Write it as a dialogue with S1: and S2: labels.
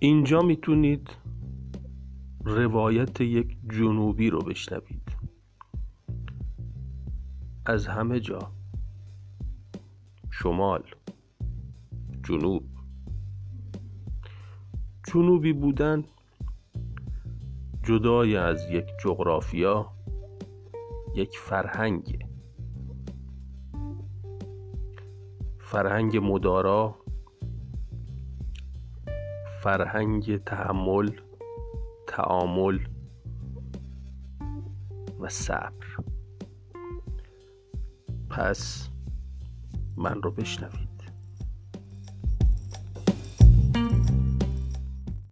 S1: اینجا می‌تونید روایت یک جنوبی رو بشنوید. از همه جا. شمال جنوب. جنوبی بودن جدای از یک جغرافیا یک فرهنگ. فرهنگ مدارا فرهنگ تحمل تعامل و صبر. پس من رو بشنوید.